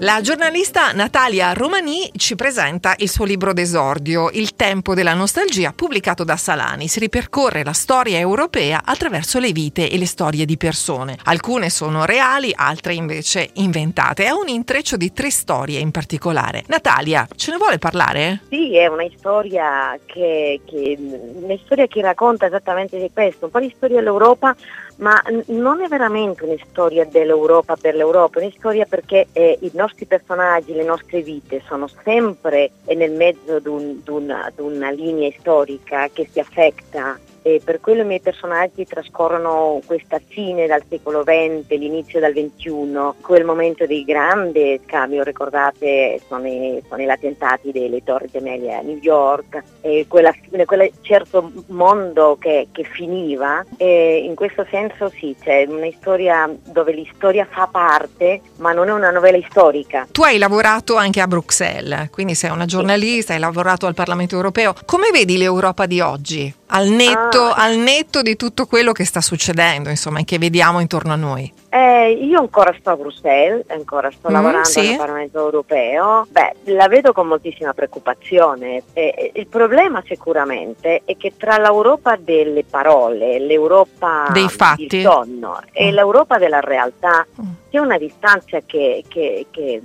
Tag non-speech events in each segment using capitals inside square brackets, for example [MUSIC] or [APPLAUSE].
La giornalista Natalia Romani ci presenta il suo libro d'esordio, Il tempo della nostalgia, pubblicato da Salani. Si ripercorre la storia europea attraverso le vite e le storie di persone. Alcune sono reali, altre invece inventate. È un intreccio di tre storie in particolare. Natalia, ce ne vuole parlare? Sì, è una storia che, che, una storia che racconta esattamente di questo, un po' di storia dell'Europa, ma non è veramente una storia dell'Europa per l'Europa, è una storia perché eh, i nostri personaggi, le nostre vite sono sempre nel mezzo di un, una, una linea storica che si affetta e per quello i miei personaggi trascorrono questa fine dal secolo XX, l'inizio del XXI, quel momento di grande scambio, ricordate, sono i, sono gli attentati delle torri gemelle a New York, e quella, quel certo mondo che, che finiva e in questo senso sì, c'è una storia dove l'istoria fa parte, ma non è una novella storica. Tu hai lavorato anche a Bruxelles, quindi sei una giornalista, hai lavorato al Parlamento europeo. Come vedi l'Europa di oggi? Al netto, ah. al netto, di tutto quello che sta succedendo, insomma, e che vediamo intorno a noi. Eh, io ancora sto a Bruxelles, ancora sto mm, lavorando sì. al Parlamento europeo. Beh, la vedo con moltissima preoccupazione. Eh, il problema sicuramente è che tra l'Europa delle parole, l'Europa dei fatti. del sonno e mm. l'Europa della realtà mm. c'è una distanza che, che, che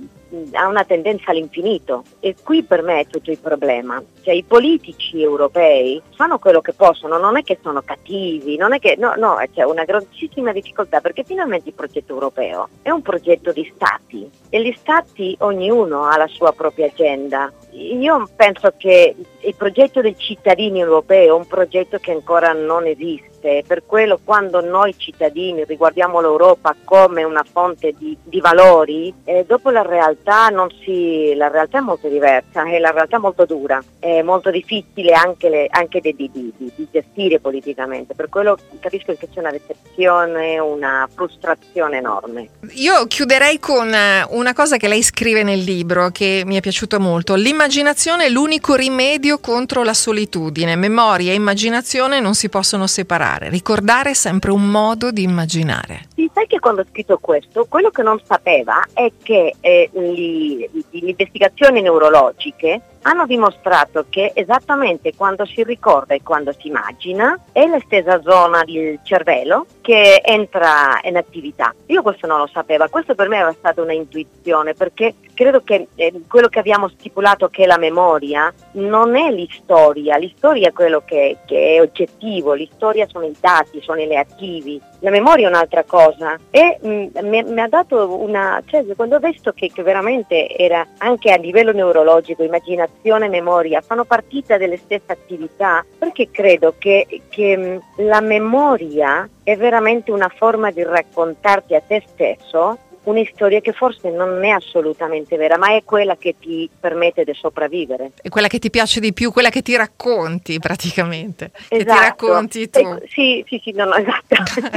ha una tendenza all'infinito e qui per me è tutto il problema. Cioè i politici europei fanno quello che possono, non è che sono cattivi, non è che no, no, c'è una grossissima difficoltà perché finalmente il progetto europeo è un progetto di stati e gli stati ognuno ha la sua propria agenda. Io penso che il progetto dei cittadini europei è un progetto che ancora non esiste per quello quando noi cittadini riguardiamo l'Europa come una fonte di, di valori, eh, dopo la realtà, si, la realtà, è molto diversa, è la realtà molto dura, è molto difficile anche, le, anche di, di, di, gestire politicamente, per quello capisco che c'è una decepzione, una frustrazione enorme. Io chiuderei con eh, una cosa che lei scrive nel libro che mi è piaciuto molto, l'immaginazione è l'unico rimedio contro la solitudine, memoria e immaginazione non si possono separare ricordare. È sempre un modo di immaginare. Sì, sai che quando ho scritto questo, quello che non sapeva è che eh, le investigazioni neurologiche hanno dimostrato che esattamente quando si ricorda e quando si immagina è la stessa zona del cervello che entra in attività. Io questo non lo sapevo, questo per me era stata una intuizione perché credo che eh, quello che abbiamo stipulato che è la memoria non è l'istoria, l'istoria è quello che, che è oggettivo, l'istoria sono i dati, sono i reattivi, la memoria è un'altra cosa. E mh, mm, mi, mi, ha dato una, cioè quando ho visto che, che veramente era anche a livello neurologico, immaginazione, azione e memoria fanno partita delle stesse attività perché credo che, che mm, la memoria è veramente una forma di raccontarti a te stesso una storia che forse non è assolutamente vera, ma è quella che ti permette di sopravvivere. È quella che ti piace di più, quella che ti racconti praticamente. Esatto. Che ti esatto. racconti tu. Ecco, sì, sì, sì, no, no, esatto.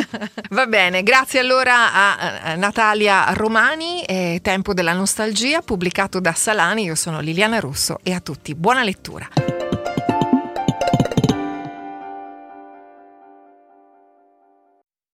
[LAUGHS] Va bene, grazie allora a, a Natalia Romani, eh, Tempo della nostalgia, pubblicato da Salani. Io sono Liliana Russo e a tutti buona lettura.